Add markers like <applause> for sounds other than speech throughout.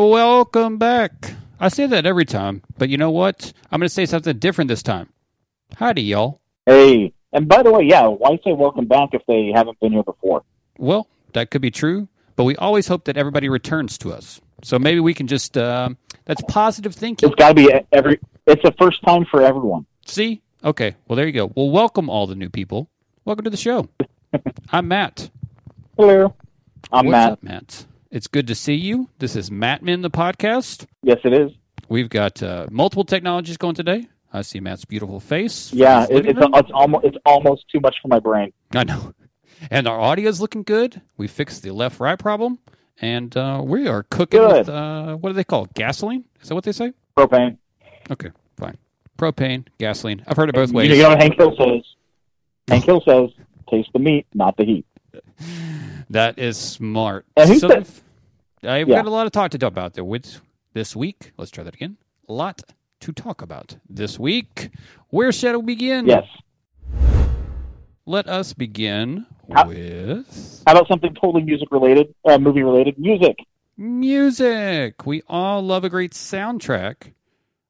Welcome back. I say that every time, but you know what? I'm going to say something different this time. Howdy, y'all. Hey, and by the way, yeah, why say welcome back if they haven't been here before? Well, that could be true, but we always hope that everybody returns to us. So maybe we can just, uh, that's positive thinking. It's got to be every. It's a first time for everyone. See? Okay, well, there you go. Well, welcome all the new people. Welcome to the show. <laughs> I'm Matt. Hello, I'm What's Matt. up, Matt? It's good to see you. This is Mattman, the podcast. Yes, it is. We've got uh, multiple technologies going today. I see Matt's beautiful face. Yeah, it, it's room. it's almost it's almost too much for my brain. I know. <laughs> And our audio is looking good. We fixed the left right problem. And uh, we are cooking Good. with, uh, what do they call it? Gasoline? Is that what they say? Propane. Okay, fine. Propane, gasoline. I've heard it both ways. you know what Hank Hill says? Hank Hill says, "Taste the meat, not the heat." <laughs> That is smart. So I've Yeah. got a lot to talk to talk about there with this week. Let's try that again. A lot to talk about this week. Where shall we begin? Yes. Let us begin How- with How about something totally music related, uh, movie related? Music. music. We all love a great soundtrack.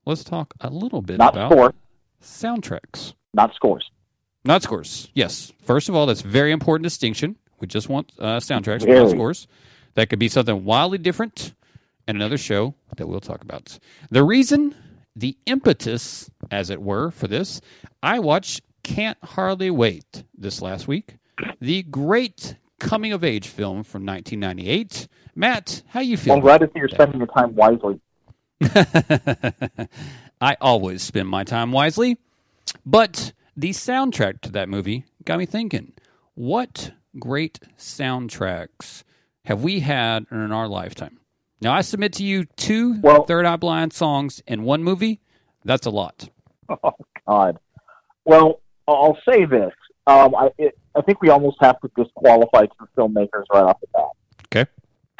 Let's talk a little bit Not about score, soundtracks. not scores. Not scores. Yes. First of all, that's very important distinction. We just want uh, soundtracks, scores. That could be something wildly different and another show that we'll talk about. The reason, the impetus, as it were, for this, I watched Can't Hardly Wait this last week. The great coming of age film from 1998. Matt, how you feel? I'm glad to see you're spending your time wisely. <laughs> I always spend my time wisely. But the soundtrack to that movie got me thinking what great soundtracks have we had in our lifetime? Now, I submit to you two Well- Third Eye Blind songs in one movie. That's a lot. <laughs> Oh God. Well, I'll say this. Um, I it, I think we almost have to disqualify two filmmakers right off the bat. Okay.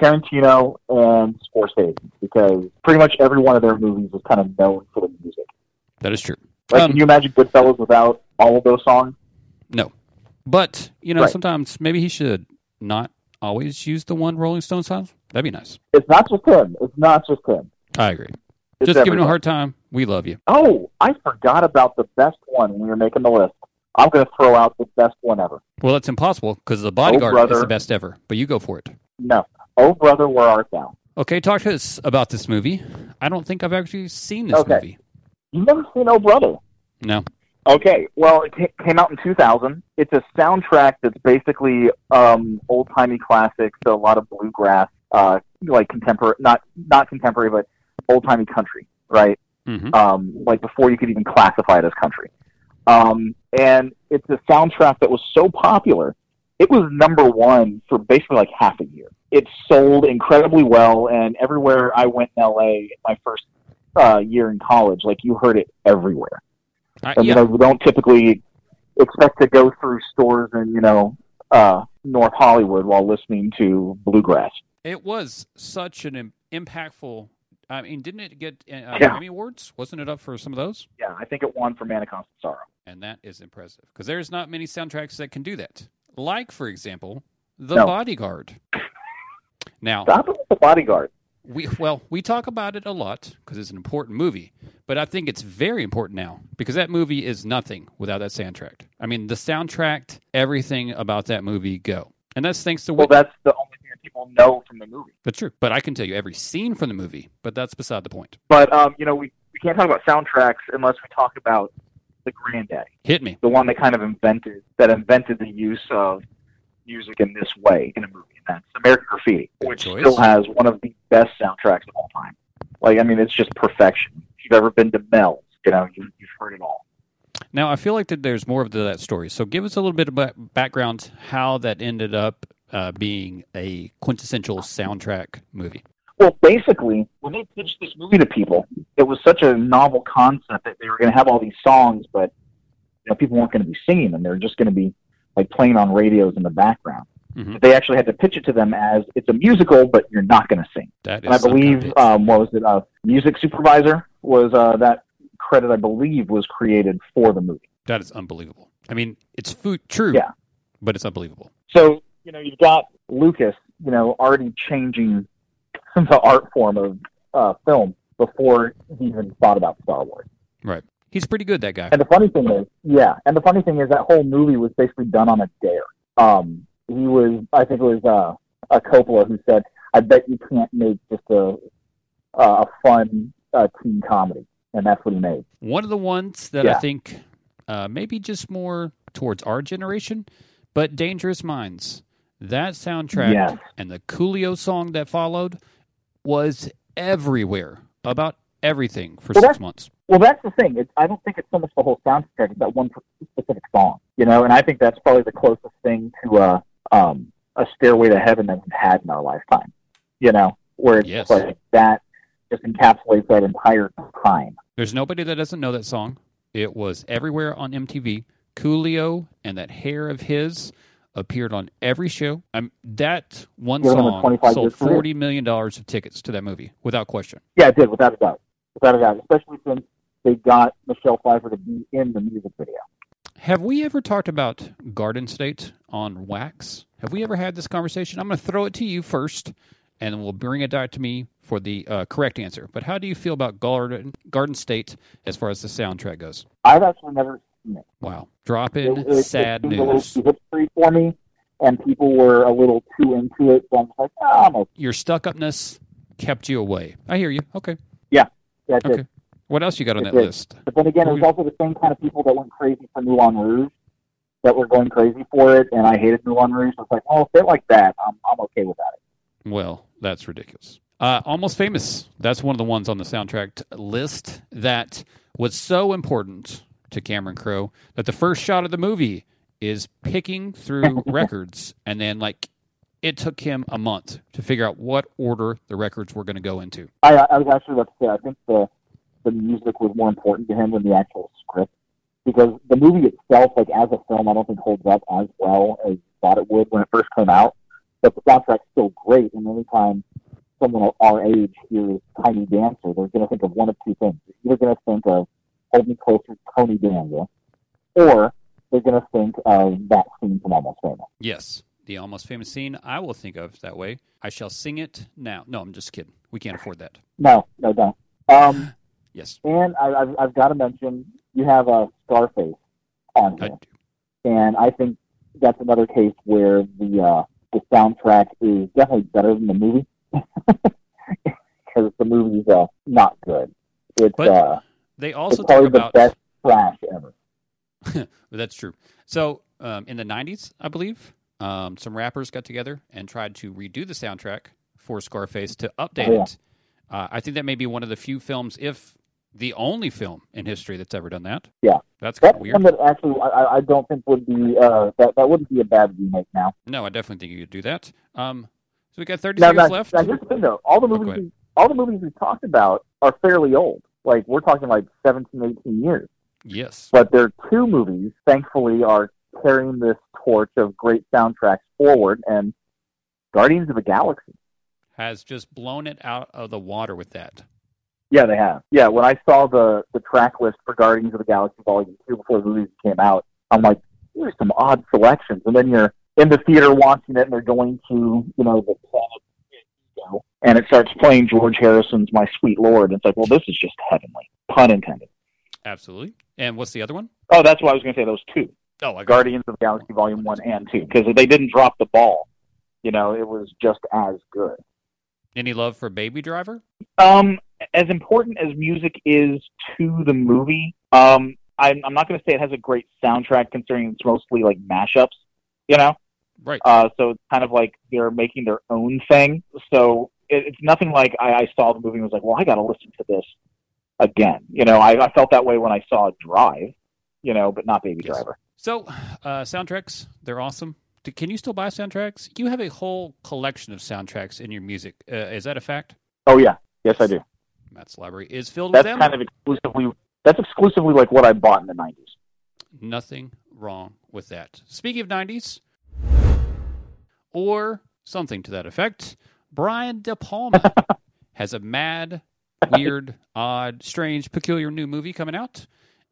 Tarantino and Scorsese, because pretty much every one of their movies is kind of known for the music. That is true. Like, Um, can you imagine Goodfellas without all of those songs? No. But, you know, Right. sometimes maybe he should not always use the one Rolling Stone song. That'd be nice. It's not just him. It's not just him. I agree. It's Just giving him a hard time. We love you. Oh, I forgot about the best one when we were making the list. I'm going to throw out the best one ever. Well, it's impossible because The oh, Bodyguard is the best ever. But you go for it. No. Oh, brother, where art thou? Okay, talk to us about this movie. I don't think I've actually seen this Okay. movie. You've never seen Oh, brother? No. Okay, well, it ca- came out in 2000. It's a soundtrack that's basically um, old timey classics, so a lot of bluegrass, uh, like contemporary, not not contemporary, but old timey country, right? hmm Um, like before you could even classify it as country. Um, and it's a soundtrack that was so popular, it was number one for basically like half a year. It sold incredibly well, and everywhere I went in LA, my first uh, year in college, like you heard it everywhere. I, And yeah, you know, we don't typically expect to go through stores in you know uh, North Hollywood while listening to bluegrass. it was such an Im- impactful. I mean, didn't it get uh, Yeah. Grammy Awards? Wasn't it up for some of those? Yeah, I think it won for Man of Constant Sorrow. And that is impressive because there's not many soundtracks that can do that. Like, for example, The No. Bodyguard. <laughs> Now, Stop it with the bodyguard. We well we talk about it a lot because it's an important movie but i think it's very important now because that movie is nothing without that soundtrack. I mean the soundtrack everything about that movie go. And that's thanks to Well, what that's the only thing that people know from the movie. that's true but i can tell you every scene from the movie but that's beside the point. But um, you know, we, we can't talk about soundtracks unless we talk about the Granddaddy, hit me. The one that kind of invented that invented the use of music in this way in a movie, and that's American Graffiti, which still has one of the best soundtracks of all time. Like, I mean, it's just perfection. If you've ever been to Mel's, you know, you, you've heard it all. now i feel like that there's more of that story so give us a little bit of background how that ended up uh, being a quintessential soundtrack movie Well, basically, when they pitched this movie to people, it was such a novel concept that they were going to have all these songs, but you know, people weren't going to be singing them. They were just going to be like playing on radios in the background. Mhm. They actually had to pitch it to them as it's a musical, but you're not going to sing. that is And I some kind of believe, um, what was it? Uh, music supervisor was uh, that credit. I believe was created for the movie. that is unbelievable i mean it's food true Yeah. but it's unbelievable So you know, you've got Lucas, you know, already changing <laughs> the art form of uh, film before he even thought about Star Wars. Right. He's pretty good, that guy. And the funny thing is, yeah, and the funny thing is that whole movie was basically done on a dare. Um, he was, I think it was uh, a Coppola who said, "I bet you can't make just a a fun uh, teen comedy," and that's what he made. One of the ones that I think uh, maybe just more towards our generation, but Dangerous Minds. That soundtrack Yes. and the Coolio song that followed was everywhere about everything for Well, six months. Well, that's the thing. It's, I don't think it's so much the whole soundtrack; it's that one specific song, you know. And I think that's probably the closest thing to uh, um, a Stairway to Heaven that we've had in our lifetime, you know, where it's Yes. like that just encapsulates that entire time. There's nobody that doesn't know that song. It was everywhere on MTV. Coolio and that hair of his appeared on every show. Um, that one song sold forty million dollars of tickets to that movie without question. Yeah, it did, without a doubt, without a doubt. Especially since they got Michelle Pfeiffer to be in the music video. Have we ever talked about Garden State on Wax? Have we ever had this conversation? I'm going to throw it to you first, and we'll bring it back to me for the uh, correct answer. But how do you feel about Garden Garden State as far as the soundtrack goes? I've actually never seen it. Wow, dropping it, it, sad it seemed a little too hipstery for me, and people were a little too into it. So I'm like, ah, I'm okay. Your stuck upness kept you away. I hear you. Okay. Yeah. That's it. Okay. What else you got on that did. list? But then again, it was also the same kind of people that went crazy for Moulin Rouge that were going crazy for it, and I hated Moulin Rouge. So it's like, oh, if they like that, I'm I'm okay with that. Well, that's ridiculous. Uh, Almost Famous. That's one of the ones on the soundtrack list that was so important to Cameron Crowe that the first shot of the movie is picking through <laughs> records, and then like it took him a month to figure out what order the records were going to go into. I I was actually about to say, I think the the music was more important to him than the actual script because the movie itself, like as a film, I don't think holds up as well as thought it would when it first came out. But the soundtrack's still great, and anytime someone our age hears Tiny Dancer, they're going to think of one of two things. They're going to think of Hold Me Closer, Tony Danza, or they're going to think of that scene from Almost Famous. Yes, the Almost Famous scene I will think of that way. I shall sing it now. No, I'm just kidding. We can't afford that. No, no, don't. Um, Yes, and I, I've, I've got to mention, you have a Scarface on I here. do. and I think that's another case where the uh, the soundtrack is definitely better than the movie <laughs> because the movie's uh, not good. It's But uh, They also it's talk probably about the best trash ever. <laughs> That's true. So um, in the '90s, I believe, um, some rappers got together and tried to redo the soundtrack for Scarface to update Oh, yeah. it. Uh, I think that may be one of the few films, if the only film in history that's ever done that. Yeah. that's kind That's of weird. one that actually I, I- don't think would be uh, that that wouldn't be a bad remake now. No, I definitely think you could do that. Um, so we got 30 Now, seconds now, left. now here's the thing though: all the Oh, movies ahead. we, all the movies we talked about are fairly old. Like we're talking like 17, 18 years. Yes, but their two movies, thankfully, are carrying this torch of great soundtracks forward. And Guardians of the Galaxy, has just blown it out of the water with that. Yeah, they have. Yeah, when I saw the the track list for Guardians of the Galaxy Volume Two before the movies came out, I'm like, there's some odd selections. And then you're in the theater watching it, and they're going to you know the planet. And it starts playing George Harrison's "My Sweet Lord." And it's like, well, this is just heavenly, pun intended. Absolutely. And what's the other one? Oh, that's why I was going to say those two. Oh, I Guardians of the Galaxy Volume One and Two because they didn't drop the ball. You know, it was just as good. any love for Baby Driver? Um, as important as music is to the movie, um, I'm, I'm not going to say it has a great soundtrack considering it's mostly like mashups. You know, Right. uh, so it's kind of like they're making their own thing. So it, it's nothing like I, I saw the movie and was like, well, I got to listen to this again. You know, I, I felt that way when I saw Drive. You know, but not Baby Yes. Driver. So, uh, soundtracks, they're awesome. Can you still buy soundtracks? You have a whole collection of soundtracks in your music. Uh, is that a fact? Oh yeah, yes I do. Matt's library is filled that's with them. That's kind of exclusively that's exclusively like what I bought in the nineties. Nothing wrong with that. Speaking of 90s, or something to that effect, Brian De Palma <laughs> has a mad, weird, odd, strange, peculiar new movie coming out.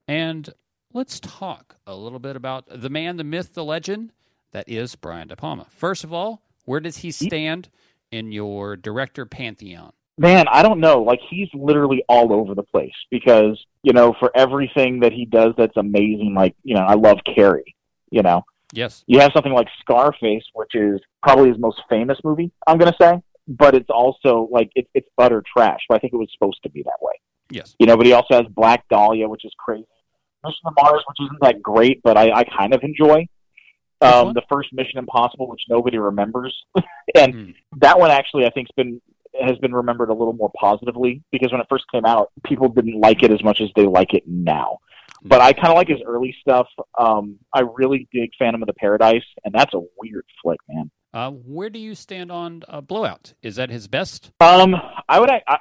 And let's talk a little bit about the man, the myth, the legend that is Brian De Palma. First of all, where does he stand in your director pantheon? Man, I don't know. Like he's literally all over the place because you know for everything that he does that's amazing. Like you know, I love Carrie. You know, Yes. you have something like Scarface, which is probably his most famous movie. I'm gonna say, but it's also like it's it's utter trash. But I think it was supposed to be that way. Yes. You know, but he also has Black Dahlia, which is crazy. Mission to Mars, which isn't that great, but I, I kind of enjoy. Um, the first Mission Impossible, which nobody remembers, <laughs> and Hmm. that one actually I think's been has been remembered a little more positively because when it first came out, people didn't like it as much as they like it now. But I kind of like his early stuff. Um, I really dig Phantom of the Paradise, and that's a weird flick, man. Uh, where do you stand on uh, Blowout? Is that his best? Um, I would, I, I,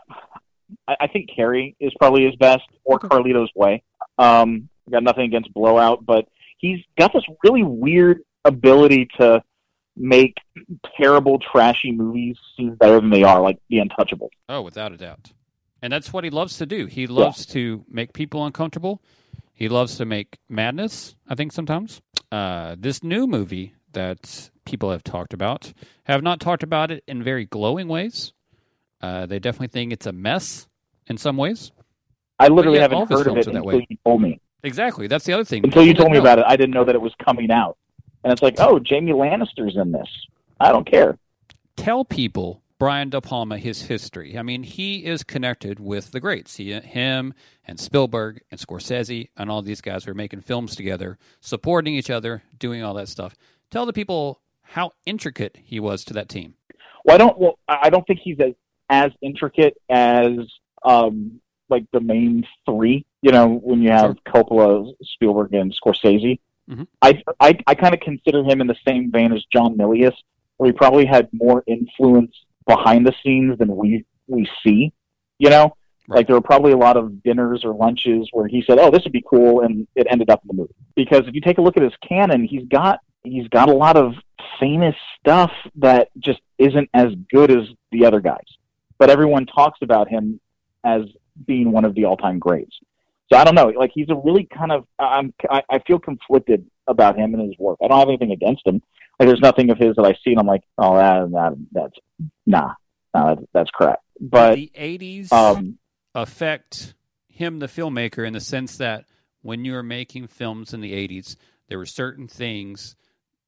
I think Carrie is probably his best, or Okay. Carlito's Way. Um, got nothing against Blowout, but he's got this really weird ability to make terrible, trashy movies seem better than they are, like The Untouchable. Oh, without a doubt. And that's what he loves to do. He loves to make people uncomfortable. He loves to make madness, I think, sometimes. Uh, this new movie that people have talked about have not talked about it in very glowing ways. Uh, they definitely think it's a mess in some ways. I literally yeah, haven't heard of it until way. you told me. Exactly. That's the other thing. Until you told me know. about it, I didn't know that it was coming out. And it's like, oh, Jamie Lannister's in this. I don't care. tell people Brian De Palma his history. I mean, he is connected with the greats. He, him and Spielberg and Scorsese and all these guys were making films together, supporting each other, doing all that stuff. Tell the people how intricate he was to that team. Well, I don't. Well, I don't think he's as as intricate as um like the main three. You know, when you have Coppola, Spielberg, and Scorsese. Mhm. I I, I kind of consider him in the same vein as John Milius, where he probably had more influence behind the scenes than we we see. You know, Right. like there were probably a lot of dinners or lunches where he said, "Oh, this would be cool," and it ended up in the movie. Because if you take a look at his canon, he's got he's got a lot of famous stuff that just isn't as good as the other guys. But everyone talks about him as being one of the all-time greats. So I don't know. Like he's a really kind of I'm I, I feel conflicted about him and his work. I don't have anything against him. Like there's nothing of his that I see and I'm like, oh, that, that that's nah, nah, that, that's crap. But the 80s um, affect him, the filmmaker, in the sense that when you were making films in the 80s, there were certain things,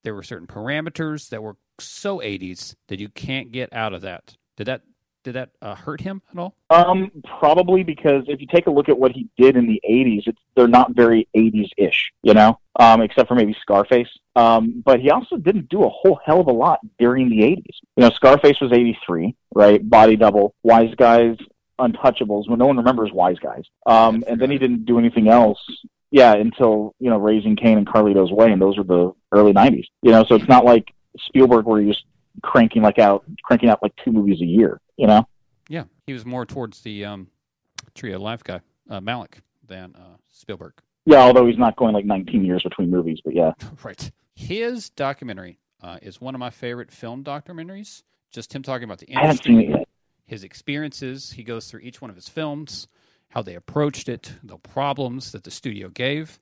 there were certain parameters that were so 80s that you can't get out of that. Did that did that uh, hurt him at all? Um, probably because if you take a look at what he did in the '80s, it's they're not very '80s-ish, you know, um, except for maybe Scarface. Um, but he also didn't do a whole hell of a lot during the '80s. You know, Scarface was '83, right? Body Double, Wise Guys, Untouchables. When no one remembers Wise Guys, um, and then he didn't do anything else. Yeah, until you know, Raising Cain and Carlito's Way, and those were the early '90s. You know, so it's not like Spielberg where he was cranking like out, cranking out like two movies a year. You know. Yeah, he was more towards the um, Tree of Life guy, uh, Malick, than uh, Spielberg. Yeah, although he's not going like 19 years between movies, but yeah. <laughs> right. His documentary uh, is one of my favorite film documentaries. Just him talking about the I haven't seen industry, his experiences. He goes through each one of his films, how they approached it, the problems that the studio gave.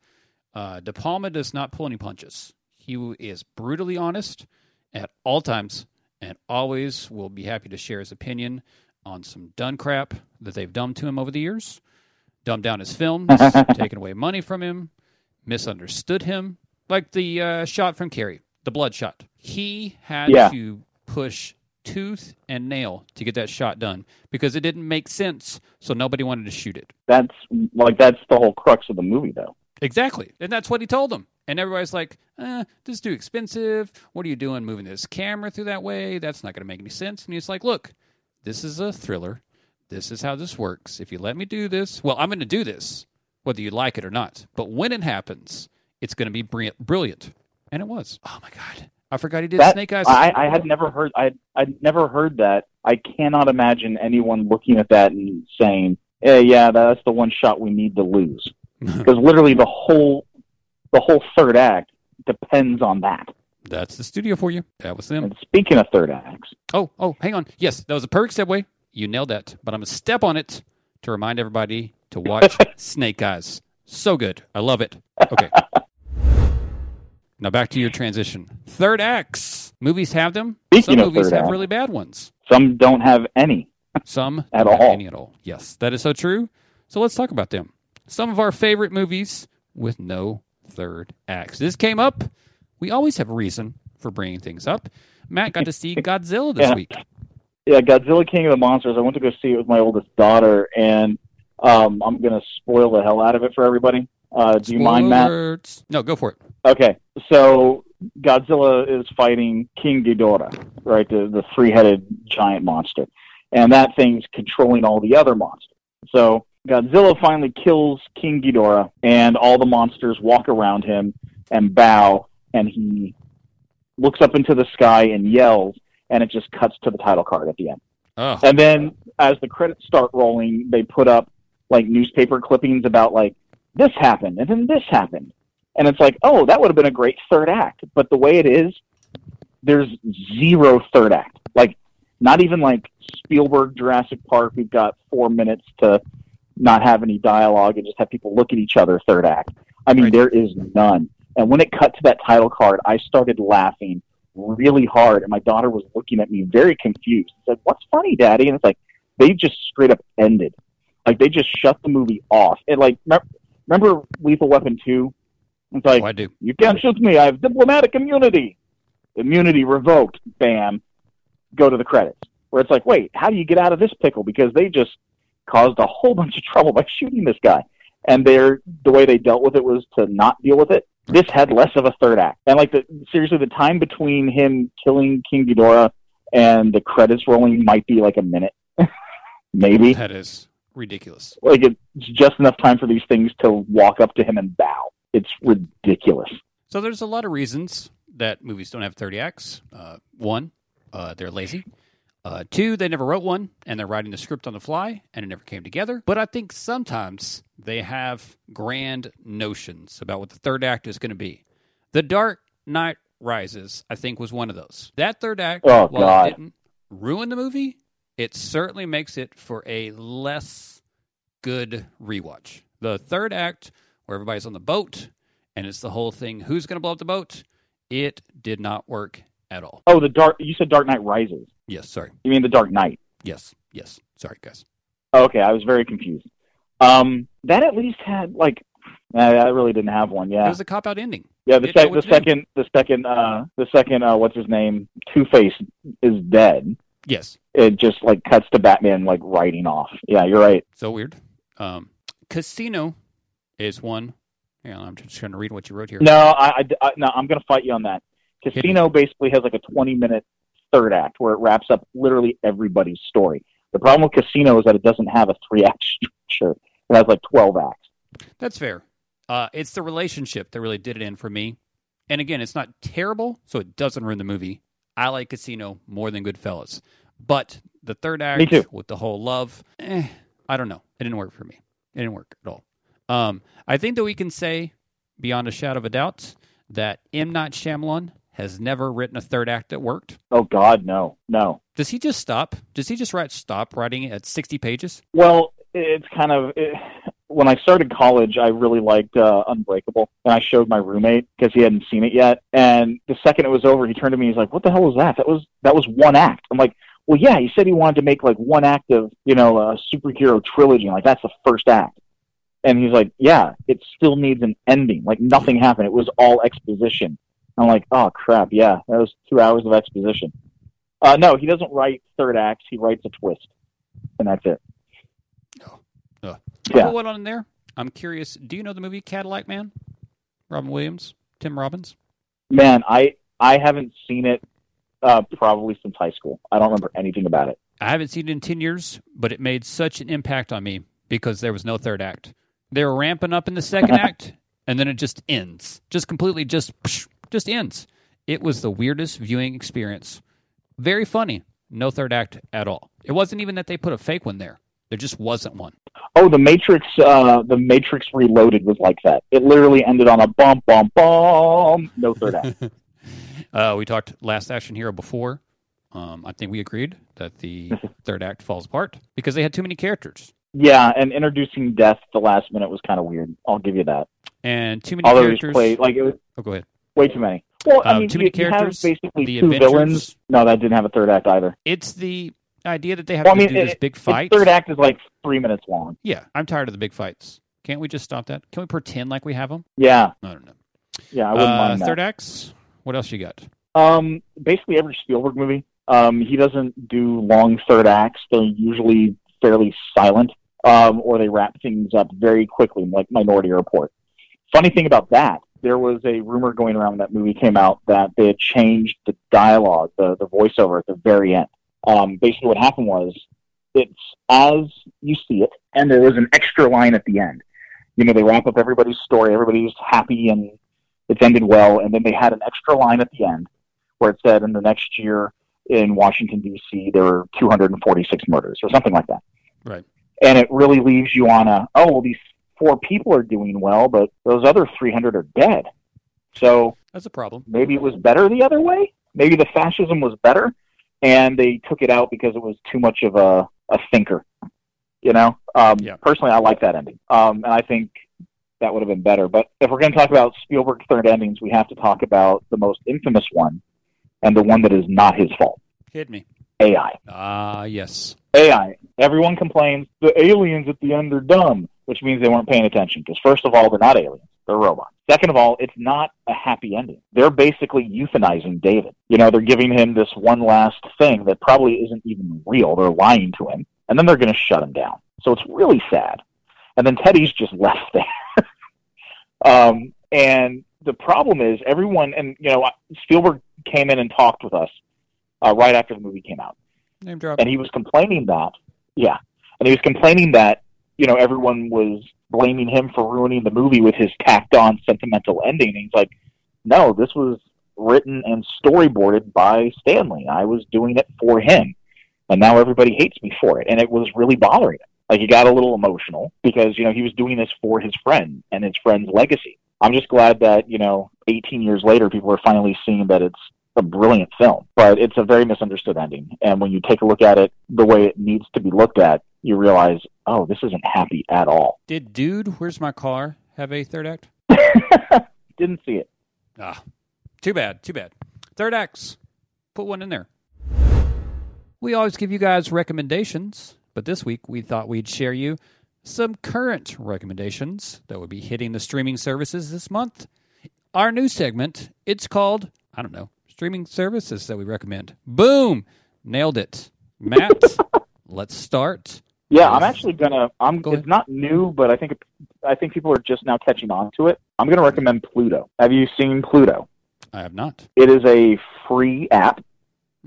Uh, De Palma does not pull any punches. He is brutally honest at all times and always will be happy to share his opinion on some done crap that they've done to him over the years, dumbed down his films, <laughs> taken away money from him, misunderstood him, like the uh, shot from Carrie, the blood shot. He had Yeah. to push tooth and nail to get that shot done because it didn't make sense, so nobody wanted to shoot it. That's like that's the whole crux of the movie, though. Exactly. And that's what he told them. And everybody's like, eh, this is too expensive. What are you doing moving this camera through that way? That's not going to make any sense. And he's like, look, this is a thriller. This is how this works. If you let me do this, well, I'm going to do this, whether you like it or not. But when it happens, it's going to be brilliant. brilliant. And it was. Oh, my God. I forgot he did That- Snake Eyes. I, I had never heard. I I'd never heard that. I cannot imagine anyone looking at that and saying, "Yeah, yeah, that's the one shot we need to lose," <laughs> because literally the whole the whole third act depends on that. That's the studio for you. That was them. And speaking of third acts, Oh, oh, hang on. Yes, that was a perfect segue. You nailed that. But I'm going to step on it to remind everybody to watch <laughs> Snake Eyes. So good. I love it. Okay. <laughs> now back to your transition. Third acts. Movies have them. Speaking Some movies have acts. really bad ones. Some don't have any. Some <laughs> At all. Any at all. Yes, that is so true. So let's talk about them. Some of our favorite movies with no third acts. This came up. We always have a reason for bringing things up. Matt got to see <laughs> Godzilla this Yeah. week. Yeah, Godzilla King of the Monsters. I went to go see it with my oldest daughter, and um, I'm going to spoil the hell out of it for everybody. Uh, do you mind, Matt? No, go for it. Okay, so Godzilla is fighting King Ghidorah, right? The the three headed giant monster, and that thing's controlling all the other monsters. So Godzilla finally kills King Ghidorah, and all the monsters walk around him and bow, and he looks up into the sky and yells, and it just cuts to the title card at the end. Oh, And then as the credits start rolling, they put up like newspaper clippings about like this happened and then this happened. And it's like, oh, that would have been a great third act. But the way it is, there's zero third act. Like not even like Spielberg Jurassic Park, we've got four minutes to not have any dialogue and just have people look at each other third act. I mean, Right. there is none. And when it cut to that title card, I started laughing really hard, and my daughter was looking at me very confused. She said, "What's funny, Daddy?" And it's like they just straight up ended, like they just shut the movie off. And like, remember Lethal Weapon two? It's like oh, I do. you can't shoot me. I have diplomatic immunity. Immunity revoked. Bam. Go to the credits. Where it's like, wait, how do you get out of this pickle? Because they just caused a whole bunch of trouble by shooting this guy. And they're the way they dealt with it was to not deal with it. This had less of a third act. And like the seriously, the time between him killing King Ghidorah and the credits rolling might be like a minute. <laughs> Maybe. That is ridiculous. Like it's just enough time for these things to walk up to him and bow. It's ridiculous. So there's a lot of reasons that movies don't have 30 acts. Uh, one, uh, they're lazy. Uh, two, they never wrote one, and they're writing the script on the fly, and it never came together. But I think sometimes they have grand notions about what the third act is going to be. The Dark Knight Rises, I think, was one of those. That third act, Oh, while God. it didn't ruin the movie, it certainly makes it for a less good rewatch. The third act, where everybody's on the boat, and it's the whole thing who's going to blow up the boat, it did not work at all. Oh, the dark. You said Dark Knight Rises. Yes, sorry. You mean the Dark Knight? Yes, yes. Sorry, guys. Okay, I was very confused. Um, that at least had like, I really didn't have one. Yeah, It was a cop out ending. yeah. The, sec- the second, the second, uh, the second, uh, what's his name? Two Face is dead. Yes. It just like cuts to Batman like riding off. Yeah, you're right. So weird. Um, Casino is one. Hang on, I'm just trying to read what you wrote here. No, I, I, I no, I'm gonna fight you on that. Casino basically has like a 20 minute third act where it wraps up literally everybody's story. The problem with Casino is that it doesn't have a three act <laughs> structure. It has like 12 acts. That's fair. Uh, it's the relationship that really did it in for me. And again, it's not terrible, so it doesn't ruin the movie. I like Casino more than Goodfellas. But the third act Me too. with the whole love, eh, I don't know. It didn't work for me. It didn't work at all. Um, I think that we can say, beyond a shadow of a doubt, that M. Night Shyamalan has never written a third act that worked. Oh God, no, no. Does he just stop? Does he just write stop writing at 60 pages? Well, it's kind of it, when I started college, I really liked uh, Unbreakable, and I showed my roommate because he hadn't seen it yet. And the second it was over, he turned to me. And he's like, "What the hell was that? That was that was one act." I'm like, "Well, yeah." He said he wanted to make like one act of you know a superhero trilogy. Like that's the first act. And he's like, "Yeah, it still needs an ending. Like nothing happened. It was all exposition." I'm like, "Oh crap, yeah, that was two hours of exposition." Uh, no, he doesn't write third acts. He writes a twist, and that's it. I'll Yeah. put one on in there. I'm curious. Do you know the movie Cadillac Man? Robin Williams, Tim Robbins. Man, I I haven't seen it uh, probably since high school. I don't remember anything about it. I haven't seen it in 10 years, but it made such an impact on me because there was no third act. They were ramping up in the second <laughs> act, and then it just ends. Just completely, just, just ends. It was the weirdest viewing experience. Very funny. No third act at all. It wasn't even that they put a fake one there. There just wasn't one. Oh, the Matrix, uh, the Matrix Reloaded was like that. It literally ended on a bum bum bum. No third act. <laughs> Uh, we talked Last Action Hero before. Um, I think we agreed that the <laughs> third act falls apart because they had too many characters yeah, and introducing death at the last minute was kind of weird. I'll give you that. and too many Although characters. played like it was oh, go ahead. Way too many. Well, I Um, mean, too many you, you have characters, basically the two villains. No, that didn't have a third act either. It's the idea that they have Well, I to mean, do this big fight. third act is like three minutes long. Yeah, I'm tired of the big fights. Can't we just stop that? Can we pretend like we have them? Yeah, I don't know. yeah, I wouldn't Uh, mind that. third acts. What else you got? Um, basically every Spielberg movie. Um, he doesn't do long third acts. They're usually fairly silent, um, or they wrap things up very quickly, like Minority Report. Funny thing about that, there was a rumor going around when that movie came out that they had changed the dialogue, the the voiceover at the very end. Um, basically, what happened was it's as you see it, and there was an extra line at the end. You know, they wrap up everybody's story, everybody's happy, and it's ended well, and then they had an extra line at the end where it said in the next year in Washington D.C. there were 246 murders or something like that. Right. And it really leaves you on a oh well these four people are doing well, but those other 300 are dead. So That's a problem. maybe it was better the other way. Maybe the fascism was better, and they took it out because it was too much of a a thinker. You know, um, Yeah. personally, I like that ending, um, and I think that would have been better. But if we're going to talk about Spielberg third endings, we have to talk about the most infamous one, and the one that is not his fault. Hit me. AI. Ah, yes. AI. Everyone complains the aliens at the end are dumb, which means they weren't paying attention. Because first of all, they're not aliens; they're robots. Second of all, it's not a happy ending. They're basically euthanizing David. You know, they're giving him this one last thing that probably isn't even real. They're lying to him, and then they're going to shut him down. So it's really sad. And then Teddy's just <laughs> left there. um, and the problem is, everyone, and you know, Spielberg came in and talked with us uh, right after the movie came out Name drop. and he was complaining that, yeah, and he was complaining that you know everyone was blaming him for ruining the movie with his tacked on sentimental ending. And he's like, no, this was written and storyboarded by Stanley. I was doing it for him, and now everybody hates me for it, and it was really bothering him. Like he got a little emotional because you know he was doing this for his friend and his friend's legacy. I'm just glad that you know 18 years later people are finally seeing that it's a brilliant film, but it's a very misunderstood ending. And when you take a look at it the way it needs to be looked at, you realize, oh, this isn't happy at all. Did Dude, Where's My Car have a third act? <laughs> Didn't see it. Ah, too bad. Too bad. Third acts. Put one in there. We always give you guys recommendations, but this week we thought we'd share you some current recommendations that would be hitting the streaming services this month. Our new segment, it's called, I don't know, streaming services that we recommend. Boom! Nailed it. Matt, <laughs> let's start. Yeah, I'm actually gonna. I'm. Go it's not new, but I think it, I think people are just now catching on to it. I'm gonna recommend Pluto. Have you seen Pluto? I have not. It is a free app,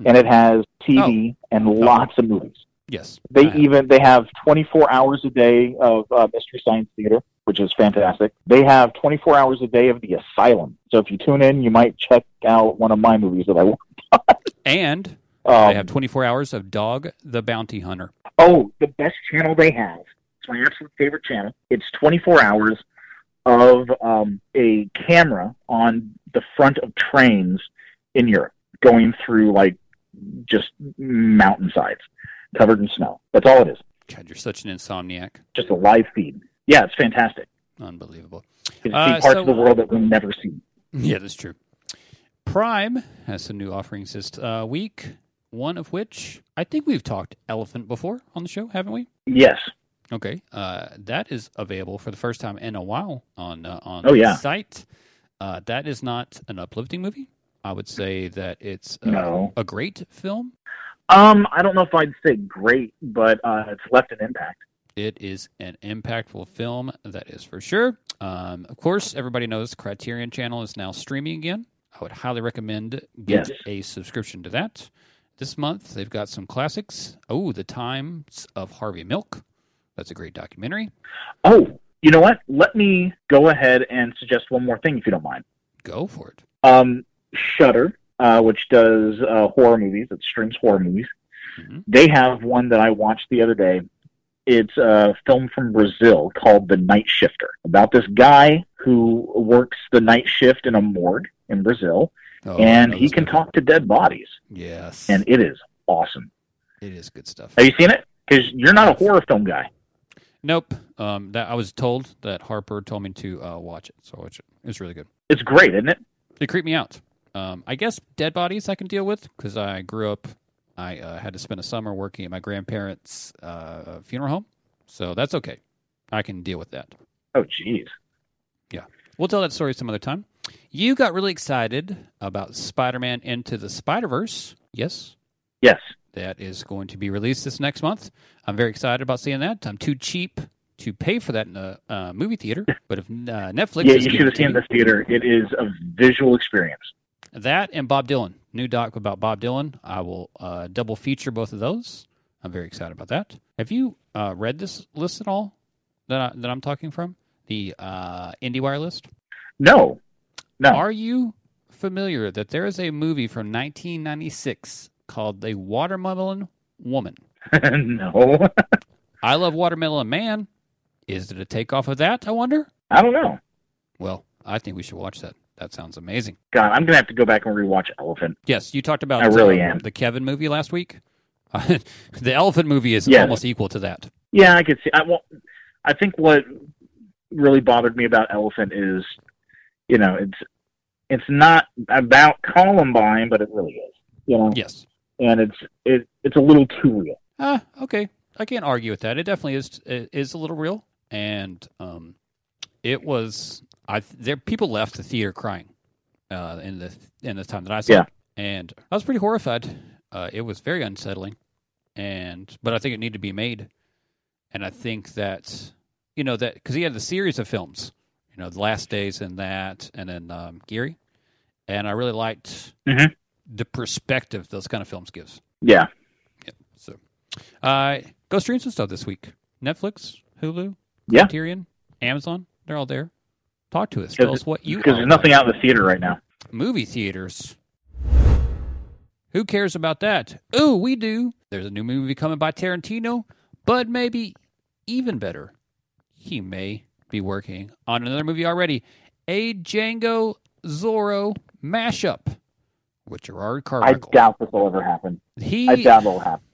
and it has TV and Oh. lots of movies. Yes. They even they have 24 hours a day of uh, Mystery Science Theater, which is fantastic. They have 24 hours a day of The Asylum. So if you tune in, you might check out one of my movies that I <laughs> want. And Um, they have 24 hours of Dog the Bounty Hunter. Oh, the best channel they have. It's my absolute favorite channel. It's 24 hours of um, a camera on the front of trains in Europe, going through like just mountainsides covered in snow. That's all it is. God, you're such an insomniac. Just a live feed. Yeah, it's fantastic. Unbelievable. You can Uh, see parts so- of the world that we'll never see. <laughs> Yeah, that's true. Prime has some new offerings this uh, week. One of which I think we've talked elephant before on the show, haven't we? Yes. Okay, uh, that is available for the first time in a while on uh, on Oh, the site. Uh, that is not an uplifting movie. I would say that it's uh, No. a great film. Um, I don't know if I'd say great, but uh, it's left an impact. It is an impactful film, that is for sure. Um, of course, everybody knows Criterion Channel is now streaming again. I would highly recommend get Yes. a subscription to that. This month, they've got some classics. Oh, The Times of Harvey Milk. That's a great documentary. Oh, you know what? Let me go ahead and suggest one more thing, if you don't mind. Go for it. Um, Shutter, uh, which does uh, horror movies, it streams horror movies. Mhm. They have one that I watched the other day. It's a film from Brazil called The Night Shifter, about this guy who works the night shift in a morgue in Brazil, Oh, and he can movie. talk to dead bodies, Yes. and it is awesome. it is good stuff. Have you seen it? Because you're not a horror film guy. Nope. Um, that I was told that Harper told me to uh, watch it, so I watched it. It was really good. It's great, isn't it? It creeped me out. Um, I guess dead bodies I can deal with because I grew up. I uh, had to spend a summer working at my grandparents' uh, funeral home, so that's okay. I can deal with that. Oh, jeez. Yeah, we'll tell that story some other time. You got really excited about Spider-Man Into the Spider-Verse. Yes, Yes. that is going to be released this next month. I'm very excited about seeing that. I'm too cheap to pay for that in a uh, movie theater, but if uh, Netflix, yeah, you should have seen this theater. It is a visual experience. That and Bob Dylan, new doc about Bob Dylan. I will uh, double feature both of those. I'm very excited about that. Have you uh, read this list at all that I, that I'm talking from the uh, IndieWire list? No. No. Are you familiar that there is a movie from 1996 called The Watermelon Woman? <laughs> no. I love Watermelon Man. Is it a takeoff of that? I wonder. I don't know. Well, I think we should watch that. That sounds amazing. God, I'm gonna have to go back and rewatch Elephant. Yes, you talked about I really uh, am. the Kevin movie last week. <laughs> the Elephant movie is Yes. almost equal to that. Yeah, I could see. I well, I think what really bothered me about Elephant is, you know, it's it's not about Columbine, but it really is. You know, Yes. and it's it it's a little too real. Ah, okay. I can't argue with that. It definitely is it is a little real, and um, it was. I there people left the theater crying, uh, in the in the time that I saw Yeah. it, and I was pretty horrified. Uh, it was very unsettling, and but I think it needed to be made, and I think that you know that because he had the series of films, you know, the Last Days in that, and then um, Gerry, and I really liked Mhm. the perspective those kind of films gives. Yeah, Yep. So, uh, go stream some stuff this week. Netflix, Hulu, Yeah. Criterion, Amazon. They're all there. Talk to us. Tell us what you because there's nothing out in the theater right now. movie theaters. Who cares about that? Oh, we do. There's a new movie coming by Tarantino, but maybe even better, he may be working on another movie already. A Django Zorro mashup with Jerrod Carver. I doubt this will ever happen. he I doubt it'll happen.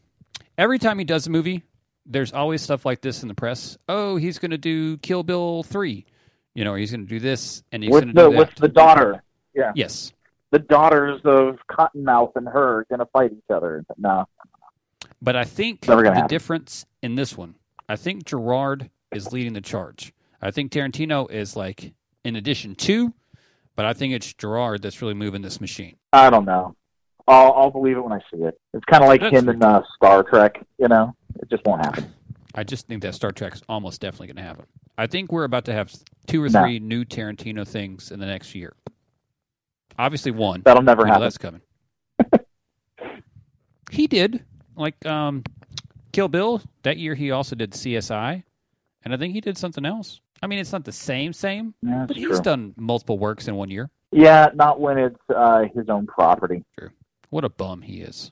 every time he does a movie, there's always stuff like this in the press. Oh, he's going to do Kill Bill three, you know, he's going to do this and he's going With to the do with the daughter, Yeah. yes, the daughters of Cottonmouth and her are gonna fight each other. No, but I think the happen. difference in this one, I think Jerrod is leading the charge. I think Tarantino is like in addition to, but I think it's Jerrod that's really moving this machine. I don't know. I'll, I'll believe it when I see it. It's kind of like That's him in uh, Star Trek. You know, it just won't happen. I just think that Star Trek's almost definitely going to happen. I think we're about to have two or No. three new Tarantino things in the next year. Obviously, one. That'll never happen. that's coming. <laughs> he did like um, Kill Bill that year. He also did CSI, and I think he did something else. I mean, it's not the same, same, Yeah, but he's true. done multiple works in one year. Yeah, not when it's uh, his own property. True. What a bum he is.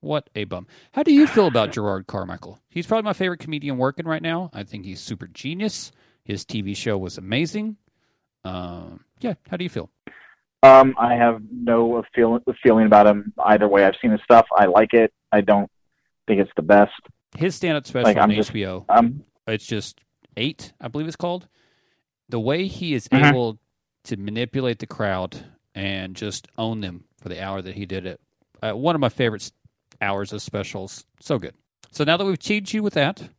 What a bum. How do you feel about <laughs> Jerrod Carmichael? He's probably my favorite comedian working right now. I think he's super genius. His TV show was amazing. Um, yeah, how do you feel? Um, I have no feeling feeling about him either way. I've seen his stuff. I like it. I don't think it's the best. His stand-up special Like, on just- HBO. Um, It's just eight, I believe it's called. The way he is Mhm. able to manipulate the crowd and just own them for the hour that he did it. Uh, one of my favorite hours of specials. So good. So now that we've teased you with that,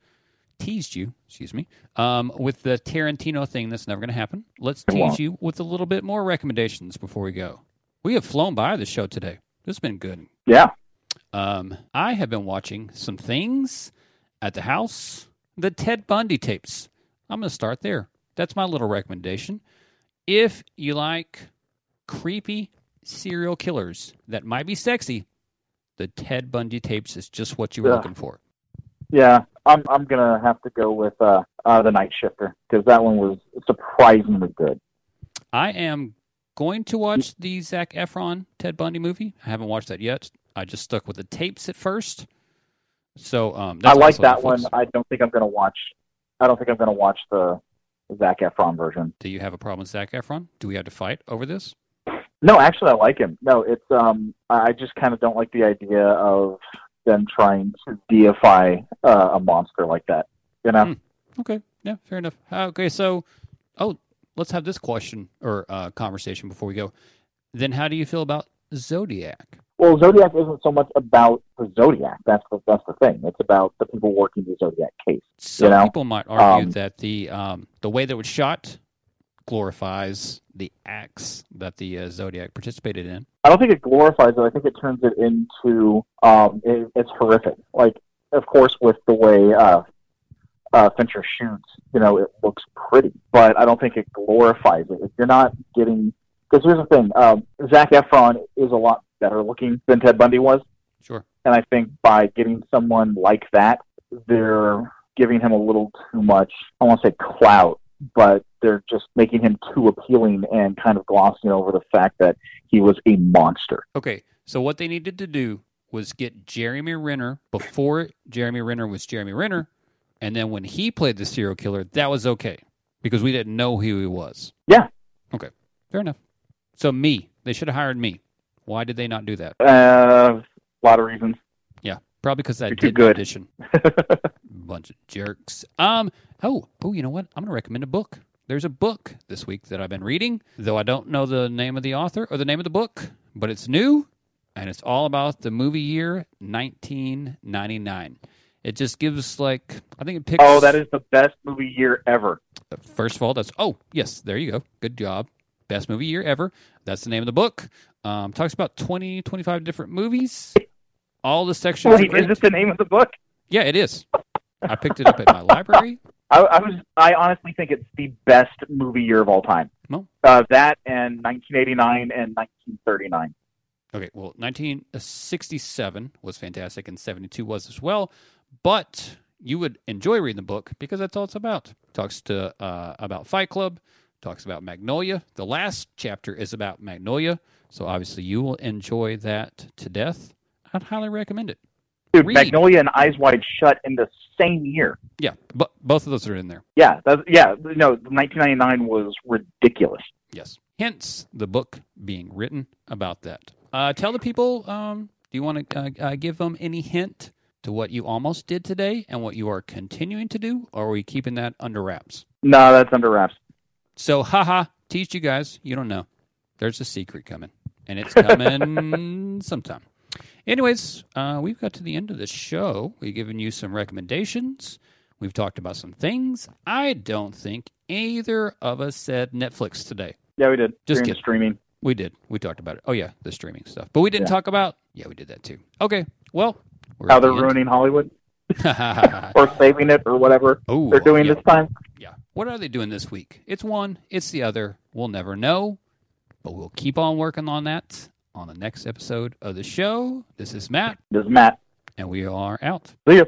teased you, excuse me, um, with the Tarantino thing that's never going to happen, let's It tease won't. you with a little bit more recommendations before we go. We have flown by the show today. This has been good. yeah, Um, I have been watching some things at the house. The Ted Bundy tapes. I'm going to start there. That's my little recommendation. If you like creepy serial killers that might be sexy, the Ted Bundy tapes is just what you were Yeah. looking for. yeah. I'm I'm gonna have to go with uh, uh, the Night Shifter because that one was surprisingly good. I am going to watch the Zac Efron Ted Bundy movie. I haven't watched that yet. I just stuck with the tapes at first. So um, I like that one. I don't think I'm gonna watch. I don't think I'm gonna watch the Zac Efron version. Do you have a problem with Zac Efron? Do we have to fight over this? No, actually, I like him. No, it's um, I just kind of don't like the idea of them trying to deify uh, a monster like that. You know, Hmm. Okay, yeah, fair enough. Uh, Okay, so oh, let's have this question or uh, conversation before we go. Then how do you feel about Zodiac? Well, Zodiac isn't so much about the Zodiac. That's the that's the thing. It's about the people working the Zodiac case. Some know? people might argue Um, that the um, the way that it was shot glorifies the acts that the uh, Zodiac participated in. I don't think it glorifies it. I think it turns it into um, it, it's horrific. Like, of course, with the way uh, uh, Fincher shoots, you know, it looks pretty, but I don't think it glorifies it. If you're not getting, because here's the thing, um, Zac Efron is a lot better looking than Ted Bundy was, Sure. and I think by getting someone like that, they're giving him a little too much. I won't say clout, but they're just making him too appealing and kind of glossing over the fact that he was a monster. Okay, so what they needed to do was get Jeremy Renner before Jeremy Renner was Jeremy Renner, and then when he played the serial killer, that was okay because we didn't know who he was. Yeah. Okay, fair enough. So me, they should have hired me. Why did they not do that? Uh, a lot of reasons. Yeah, probably because I did good. audition. <laughs> Bunch of jerks. Um. Oh. Oh. You know what? I'm going to recommend a book. There's a book this week that I've been reading, though I don't know the name of the author or the name of the book, but it's new, and it's all about the movie year 1999. It just gives like I think it picks. oh, that is the best movie year ever. First of all, that's oh yes, there you go. Good job. Best movie year ever. That's the name of the book. Um, talks about 20, 25 different movies. All the sections. Wait, is this the name of the book? Yeah, it is. I picked it up at my library. <laughs> I, I was. I honestly think it's the best movie year of all time. Well. Uh, that and 1989 and 1939. Okay, well, 1967 was fantastic, and 72 was as well. But you would enjoy reading the book because that's all it's about. Talks to uh, about Fight Club, talks about Magnolia. The last chapter is about Magnolia, so obviously you will enjoy that to death. I'd highly recommend it. Dude, Read. Magnolia and Eyes Wide Shut in the same year. Yeah, but both of those are in there. Yeah, that's, yeah. No, 1999 was ridiculous. Yes. Hence the book being written about that. Uh, tell the people. Um, do you want to uh, uh, give them any hint to what you almost did today and what you are continuing to do, or are we keeping that under wraps? No, that's under wraps. So, haha, teased you guys. You don't know. There's a secret coming, and it's coming <laughs> sometime. Anyways, uh, we've got to the end of the show. We've given you some recommendations. We've talked about some things. I don't think either of us said Netflix today. Yeah, we did. Just Stream- kidding. streaming. We did. We talked about it. Oh yeah, the streaming stuff. But we didn't Yeah. talk about. Yeah, we did that too. Okay. Well, we're How they're the end. ruining Hollywood <laughs> or saving it or whatever they're doing yeah, this time. yeah. What are they doing this week? It's one. It's the other. We'll never know. But we'll keep on working on that on the next episode of the show. This is Matt, This is Matt. and we are out. See ya.